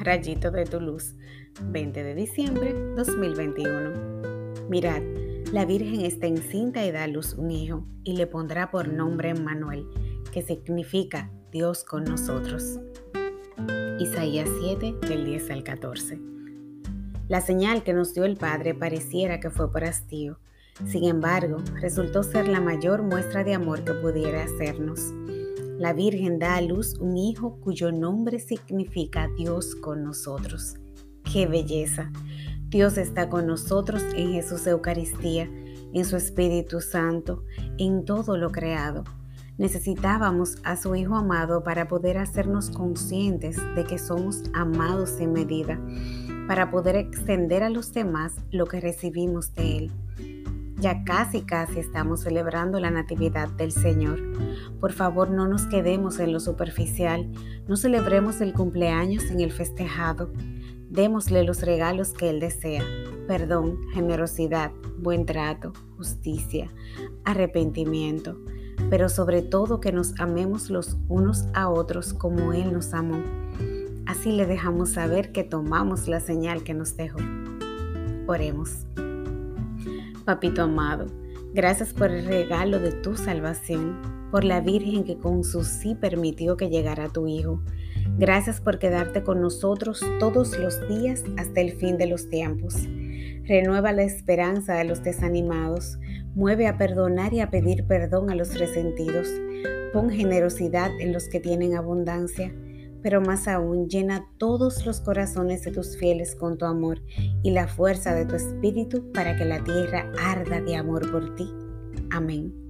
Rayito de tu luz, 20 de diciembre 2021. Mirad, la Virgen está encinta y da a luz un hijo y le pondrá por nombre Manuel, que significa Dios con nosotros. Isaías 7 del 10 al 14. La señal que nos dio el Padre pareciera que fue por hastío. Sin embargo, resultó ser la mayor muestra de amor que pudiera hacernos. La Virgen da a luz un hijo cuyo nombre significa Dios con nosotros. ¡Qué belleza! Dios está con nosotros en Jesús Eucaristía, en su Espíritu Santo, en todo lo creado. Necesitábamos a su Hijo amado para poder hacernos conscientes de que somos amados en medida, para poder extender a los demás lo que recibimos de Él. Casi, casi estamos celebrando la Natividad del Señor. Por favor, no nos quedemos en lo superficial, no celebremos el cumpleaños sin el festejado. Démosle los regalos que Él desea, perdón, generosidad, buen trato, justicia, arrepentimiento, pero sobre todo que nos amemos los unos a otros como Él nos amó. Así le dejamos saber que tomamos la señal que nos dejó. Oremos. Papito amado, gracias por el regalo de tu salvación, por la Virgen que con su sí permitió que llegara tu Hijo. Gracias por quedarte con nosotros todos los días hasta el fin de los tiempos. Renueva la esperanza de los desanimados, mueve a perdonar y a pedir perdón a los resentidos, pon generosidad en los que tienen abundancia pero más aún llena todos los corazones de tus fieles con tu amor y la fuerza de tu espíritu para que la tierra arda de amor por ti. Amén.